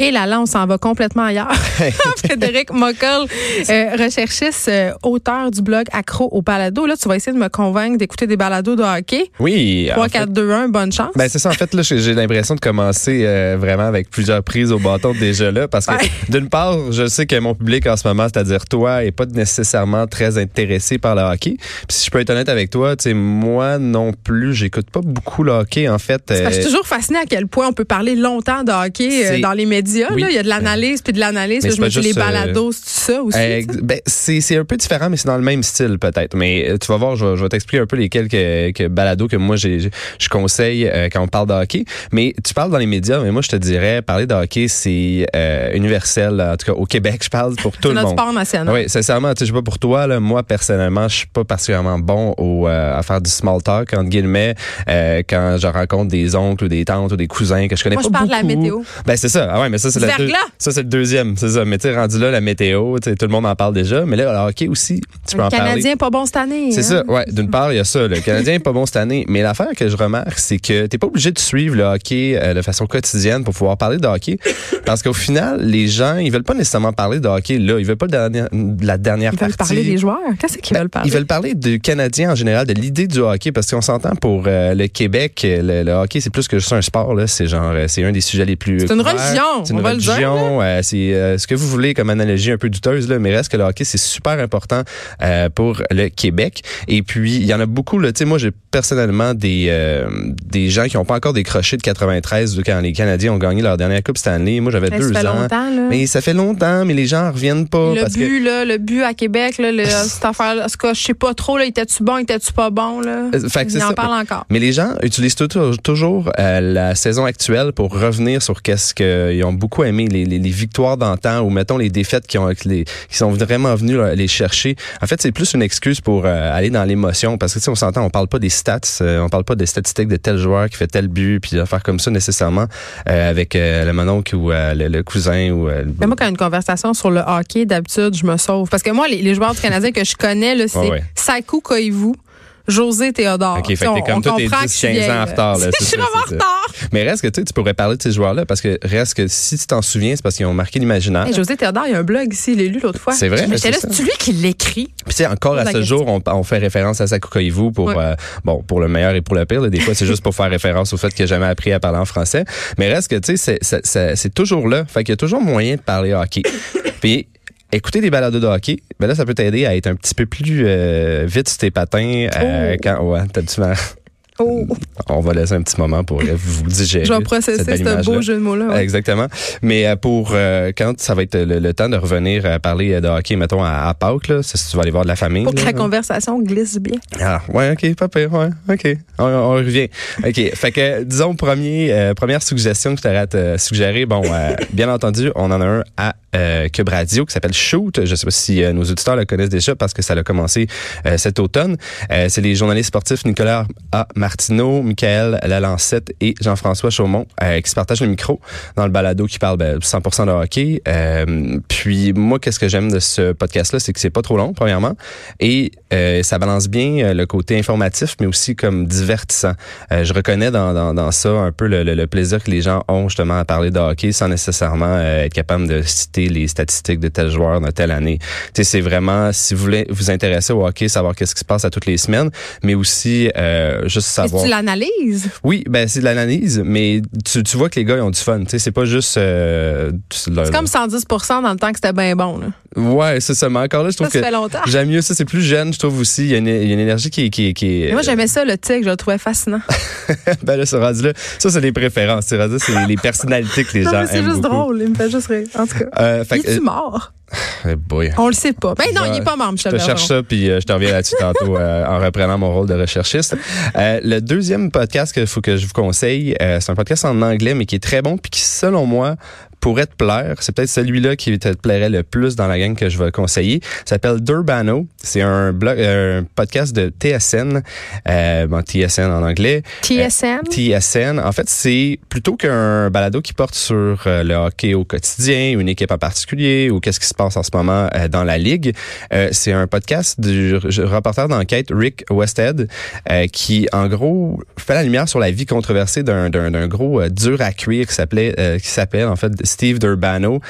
Et là, là, on s'en va complètement ailleurs. Frédéric Mockel, euh, recherchiste, euh, auteur du blog Accro au balado. Là, tu vas essayer de me convaincre d'écouter des balados de hockey. Oui. 3, 4, 2, 1, bonne chance. Ben c'est ça. En fait, là, j'ai l'impression de commencer euh, vraiment avec plusieurs prises au bâton déjà là. Parce que, Ouais. d'une part, je sais que mon public en ce moment, c'est-à-dire toi, est pas nécessairement très intéressé par le hockey. Puis si je peux être honnête avec toi, tu sais, moi non plus, j'écoute pas beaucoup le hockey, en fait. Parce que je suis Euh, toujours fascinée à quel point on peut parler longtemps de hockey dans les médias. Oui. là. Il y a de l'analyse puis de l'analyse. Je me dis les juste, euh, balados, c'est ça aussi. Euh, ben, c'est un peu différent, mais c'est dans le même style peut-être. Mais euh, tu vas voir, je, vais- je vais t'expliquer un peu les quelques, quelques balados que moi j'ai, je conseille euh, quand on parle de hockey. Mais tu parles dans les médias, mais moi je te dirais, parler de hockey, c'est euh, universel. En tout cas, au Québec, je parle pour tout le notre monde. sport national. Oui, sincèrement, tu sais, je sais pas pour toi, là, moi personnellement, je suis pas particulièrement bon au, à faire du small talk entre guillemets quand je rencontre des oncles ou des tantes ou des cousins que je connais Moi, pas je parle de la beaucoup. météo. Ben c'est ça. Ah ouais, mais ça c'est deux- verglas. ça c'est le deuxième, c'est ça. Mais tu rendu là la météo, tout le monde en parle déjà, mais là le hockey aussi, tu peux Le en parler. Canadien pas bon cette année. C'est hein? ça, ouais. D'une part, il y a ça. Le Canadien est pas bon cette année. Mais l'affaire que je remarque, c'est que t'es pas obligé de suivre le hockey euh, de façon quotidienne pour pouvoir parler de hockey. Parce qu'au final, les gens, ils veulent pas nécessairement parler de hockey là. Ils veulent pas de la dernière, de la dernière Ils veulent partie. parler des joueurs. Qu'est-ce qu'ils Ben, veulent parler? Ils veulent parler du Canadien en général, de l'idée du hockey, parce qu'on s'entend pour euh, le Québec, le, le hockey, c'est plus que juste un sport. Là, c'est genre, euh, c'est un des sujets les plus. C'est une religion, C'est une on religion. euh, c'est euh, ce que vous voulez comme analogie un peu douteuse là, mais reste que le hockey c'est super important euh, pour le Québec. Et puis il y en a beaucoup. Là, tu sais, moi j'ai personnellement des euh, des gens qui n'ont pas encore décroché de 93 quand les Canadiens ont gagné leur dernière coupe Stanley. Moi j'avais deux ça fait ans. longtemps, là. Mais ça fait longtemps, mais les gens en reviennent pas le parce que but, là, le but à Québec, là, le, cette affaire-là, en tout cas, je sais pas trop, là, était-tu bon, était-tu pas bon, là? Euh, fait que en ça. parlent encore. Mais les gens utilisent toujours euh, la saison actuelle pour revenir sur qu'est-ce qu'ils ont beaucoup aimé, les, les, les victoires d'antan ou mettons les défaites qui ont les, qui sont vraiment venus là, les chercher. En fait, c'est plus une excuse pour euh, aller dans l'émotion parce que sais, on s'entend, on parle pas des stats, euh, on parle pas des statistiques de tel joueur qui fait tel but puis faire comme ça nécessairement euh, avec le mononcle ou le, le cousin ou Mais moi, quand une conversation sur le hockey, d'habitude, je me sauve. Parce que moi, les, joueurs du Canadien que je connais, là, c'est Ouais, ouais. Sakou Koivu, José Théodore. OK, fait que t'es comme toi, t'es comprend 10, que je suis 15 ans en retard, là, Je c'est suis vraiment en c'est retard. Mais reste que tu pourrais parler de ces joueurs-là parce que reste que si tu t'en souviens, c'est parce qu'ils ont marqué l'imaginaire. Hey, José Théodore, il y a un blog ici, il l'a lu l'autre fois. C'est vrai, Mais là, c'est c'est lui qui l'écrit? Puis sais, encore à ce question. jour, on, on fait référence à Sakou Koivu pour Ouais. euh, bon pour le meilleur et pour le pire. là. Des fois, c'est juste pour faire référence au fait qu'il n'a jamais appris à parler en français. Mais reste que tu sais, c'est- c'est- c'est c'est toujours là. Fait qu'il y a toujours moyen de parler hockey. Puis écouter des balados de hockey, ben là, ça peut t'aider à être un petit peu plus euh, vite sur tes patins. euh, Oh. quand ouais, t'as du mal. Oh, On va laisser un petit moment pour euh, vous digérer. je vais processer ce beau jeu de mots-là. ouais. Exactement. Mais euh, pour euh, quand ça va être le, le temps de revenir à parler de hockey, mettons à, à Pâques, là, si tu vas aller voir de la famille. Pour que la conversation glisse bien. Ah, ouais, ok, pas pire, ouais, ok. On, on revient. Ok, fait que, disons, premier, euh, première suggestion que je t'aurais à te suggérer, bon, euh, bien entendu, on en a un à euh, Cube Radio qui s'appelle Shoot. Je sais pas si euh, nos auditeurs le connaissent déjà parce que ça a commencé euh, cet automne. Euh, c'est les journalistes sportifs Nicolas A. Martineau, Michael Lalancette et Jean-François Chaumont euh, qui se partagent le micro dans le balado qui parle ben, 100% de hockey. Euh, puis moi, qu'est-ce que j'aime de ce podcast-là, c'est que c'est pas trop long, premièrement, et euh, ça balance bien euh, le côté informatif, mais aussi comme divertissant. Euh, je reconnais dans, dans, dans ça un peu le, le- le plaisir que les gens ont justement à parler de hockey sans nécessairement être capable de citer les statistiques de tel joueur dans telle année. C'est vraiment, si vous voulez vous intéresser au hockey, savoir qu'est-ce qui se passe à toutes les semaines, mais aussi euh, juste savoir... tu l'analyses? Oui, ben c'est de l'analyse, mais tu, tu vois que les gars ils ont du fun. Tu sais, c'est pas juste. euh, C'est comme 110% dans le temps que c'était bien bon. Là. Ouais, c'est ça. Mais encore là, je Ça, trouve ça que fait longtemps. j'aime mieux ça. C'est plus jeune, je trouve aussi. Il y a une, y a une énergie qui, qui, qui est. Moi, j'aimais ça, le tic, je le trouvais fascinant. ben là, ce rendu là, ça c'est les préférences. C'est c'est les personnalités que les non, gens mais c'est aiment juste beaucoup. drôle, il me fait juste rire. En tout cas. Euh, fait que, est-tu mort? euh, boy. On le sait pas. Ben non, Je- il est pas Je Michel te Bergeron. cherche ça, puis euh, je te reviens là-dessus tantôt euh, en reprenant mon rôle de recherchiste. Euh, le deuxième podcast qu'il faut que je vous conseille, euh, c'est un podcast en anglais, mais qui est très bon, puis qui, selon moi, pourrait te plaire. C'est peut-être celui-là qui te plairait le plus dans la gang que je vais conseiller. Ça s'appelle Durbano. C'est un blog, un podcast de TSN, euh, bon, TSN en anglais. TSN? Euh, TSN. En fait, c'est plutôt qu'un balado qui porte sur euh, le hockey au quotidien, une équipe en particulier ou qu'est-ce qui se passe en ce moment euh, dans la ligue. Euh, c'est un podcast du reporter d'enquête Rick Westhead qui, en gros, fait la lumière sur la vie controversée d'un, d'un, gros dur à cuire qui s'appelait, qui s'appelle en fait Steve Durbano.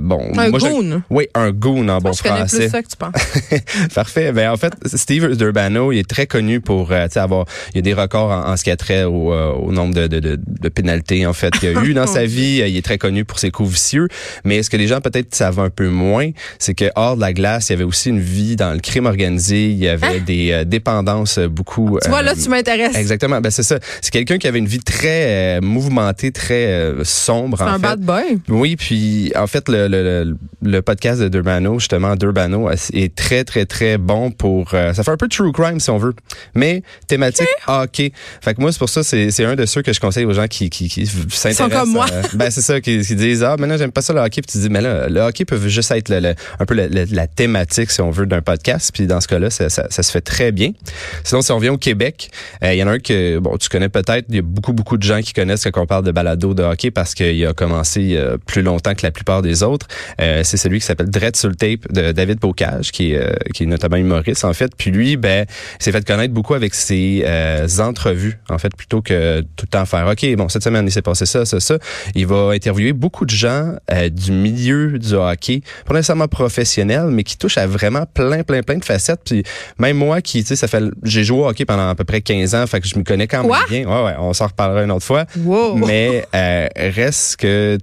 bon, un moi, goon. oui, un goon en bon je français. Plus ça que tu penses. Parfait. Ben en fait, Steve Durbano, il est très connu pour avoir, il y a des records en, ce qui a trait au, au nombre de, de, de, de pénalités en fait qu'il a eu dans sa vie. Il est très connu pour ses coups vicieux. Mais ce que les gens peut-être savent un peu moins, c'est que hors de la glace, il y avait aussi une vie dans le crime organisé. Il y avait hein? des euh, dépendances beaucoup. Tu vois là, tu m'intéresses. Exactement. Ben c'est ça. C'est quelqu'un qui avait une vie très euh, mouvementée, très euh, sombre. C'est un bad boy. Oui, puis en fait le, le, le podcast de Durbano, justement, Durbano est très très très bon pour. ça fait un peu true crime si on veut, mais thématique hockey. Fait que moi c'est pour ça c'est un de ceux que je conseille aux gens qui qui, qui s'intéressent. Sont comme moi. ben c'est ça qui, qui disent ah maintenant j'aime pas ça le hockey puis tu dis mais là le hockey peut juste être le, un peu la thématique si on veut d'un podcast puis dans ce cas-là ça, ça, ça, se fait très bien. Sinon si on vient au Québec, euh, il y en a un que bon tu connais peut-être, il y a beaucoup beaucoup de gens qui connaissent quand on parle de balado de hockey parce qu'il a commencé euh, plus longtemps que la plupart des autres. Euh, c'est celui qui s'appelle Dread sur le tape de David Bocage qui est qui est notamment humoriste en fait. Puis lui ben s'est fait connaître beaucoup avec ses entrevues en fait plutôt que tout le temps faire OK bon cette semaine il s'est passé ça ça ça. Il va interviewer beaucoup de gens euh, du milieu du hockey, pas nécessairement professionnel, mais qui touchent à vraiment plein, plein, plein de facettes. Puis même moi, qui, tu sais, ça fait, j'ai joué au hockey pendant à peu près 15 ans, fait que je me connais quand même bien. Ouais, ouais, on s'en reparlera une autre fois. Mais euh, reste que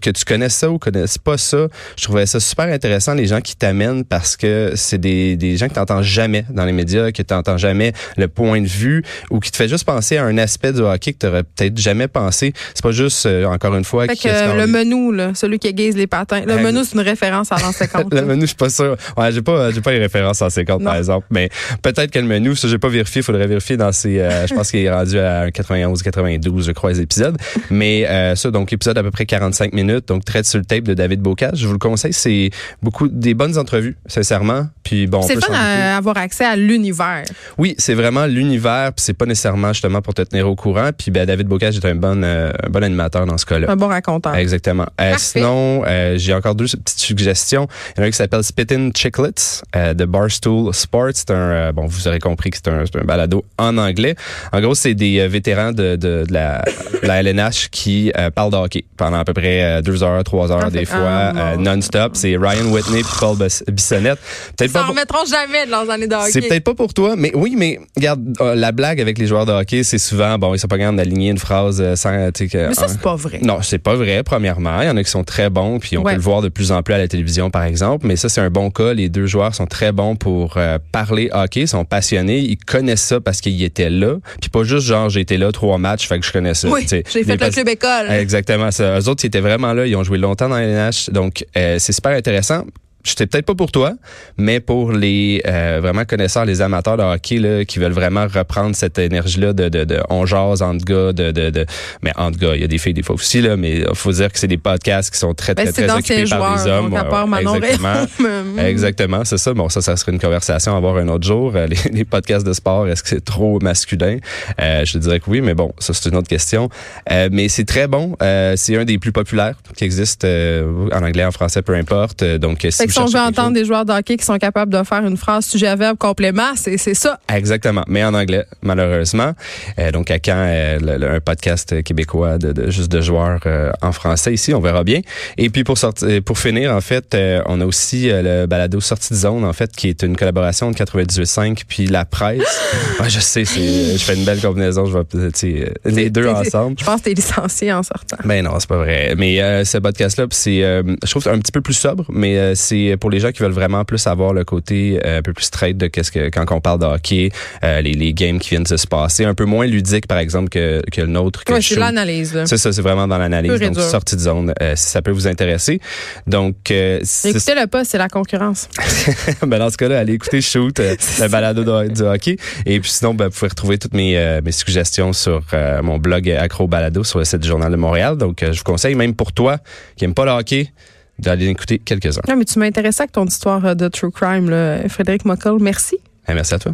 que tu connaisses ça ou connaisses pas ça, je trouvais ça super intéressant les gens qui t'amènent parce que c'est des, des gens que t'entends jamais dans les médias, que t'entends jamais le point de vue ou qui te fait juste penser à un aspect du hockey que t'aurais peut-être jamais pensé. C'est pas juste euh, encore une fois fait que, le menu là, celui qui aiguise les patins. Le menu c'est une référence à l'an 50. le menu je suis pas sûr. Ouais, j'ai pas j'ai pas les références en 50 par exemple, mais peut-être que le menu ça j'ai pas vérifié, faudrait vérifier dans ces euh, je pense qu'il est rendu à 91 92 je crois les épisodes. Mais euh, ça donc épisode à peu près 45 minutes, donc traite sur le tape de David Bocage. Je vous le conseille, c'est beaucoup des bonnes entrevues, sincèrement. Puis bon, c'est fun d'avoir accès à l'univers. Oui, c'est vraiment l'univers, puis c'est pas nécessairement justement pour te tenir au courant. Puis ben, David Bocage est un bon, euh, un bon animateur dans ce cas-là. Un bon raconteur. Exactement. Euh, sinon, euh, j'ai encore deux petites suggestions. Il y en a un qui s'appelle Spittin' Chicklets de Barstool Sports. C'est un, bon, vous aurez compris que c'est un, un, balado en anglais. En gros, c'est des vétérans de, de, de, la, la LNH qui parlent de hockey pendant à peu près euh, deux heures, trois heures des fois, ah, euh, non-stop. C'est Ryan Whitney puis Paul Bissonnette. Peut-être pas. remettront jamais de leurs années de hockey. C'est peut-être pas pour toi, mais oui, mais regarde, euh, la blague avec les joueurs de hockey, c'est souvent, bon, ils sont pas capables d'aligner une phrase sans, sais, Mais ça, c'est pas vrai. Non, c'est pas vrai, premièrement. Il y en a qui sont très bons, puis on peut le voir de plus en plus à la télévision, par exemple. Mais ça, c'est un bon cas. Les deux joueurs sont très bons pour parler hockey, sont passionnés, ils connaissent ça parce qu'ils étaient là. Puis pas juste genre, j'ai été là trois matchs, fait que je connais ça. Oui, j'ai fait le club école. Exactement. Ça. Eux autres, ils étaient vraiment là. Ils ont joué longtemps dans LNH. Donc, euh, c'est super intéressant c'était peut-être pas pour toi, mais pour les euh, vraiment connaisseurs, les amateurs de hockey là, qui veulent vraiment reprendre cette énergie-là de, de, de on jase entre gars, de, de, de mais entre gars, il y a des filles des fois aussi là, mais faut dire que c'est des podcasts qui sont très très ben, très, occupés par des hommes. exactement, exactement, c'est ça. Bon, ça, ça serait une conversation à voir un autre jour. Euh, les, les podcasts de sport, est-ce que c'est trop masculin? Euh, Je dirais que oui, mais bon, ça c'est une autre question. Euh, mais c'est très bon. Euh, c'est un des plus populaires qui existe en anglais, en français, peu importe. Donc, si si on veut entendre des joueurs de hockey qui sont capables de faire une phrase sujet verbe complément, c'est ça. Exactement, mais en anglais malheureusement. Euh, donc à quand euh, un podcast québécois de, juste de joueurs euh, en français ici, on verra bien. Et puis pour sortir, pour finir en fait, on a aussi le balado Sortie de zone en fait qui est une collaboration de 98.5 puis la presse. je sais, je fais une belle combinaison, je vais les deux ensemble. Je pense que t'es licencié en sortant. Ben non, c'est pas vrai. Mais ce podcast là, c'est je trouve un petit peu plus sobre, mais c'est c'est pour les gens qui veulent vraiment plus avoir le côté euh, un peu plus straight de qu'est-ce que quand on parle de hockey, euh, les, les games qui viennent de se passer, un peu moins ludique par exemple que, que le nôtre. que Ouais, c'est l'analyse. C'est ça, c'est vraiment dans l'analyse, donc sortie de zone, euh, si ça peut vous intéresser. Donc, euh, Écoutez le pas, c'est la concurrence. ben dans ce cas-là, allez écouter Shoot, euh, le balado du hockey. Et puis sinon, ben, vous pouvez retrouver toutes mes, euh, mes suggestions sur euh, mon blog Accro Balado sur le site du Journal de Montréal. Donc, euh, je vous conseille, même pour toi qui n'aime pas le hockey, d'aller en écouter quelques-uns. Non, mais tu m'intéressais avec ton histoire euh, de true crime, là, Frédéric Mockel. Merci. Eh, merci à toi.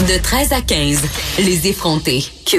De 13 à 15, les effrontés. Cube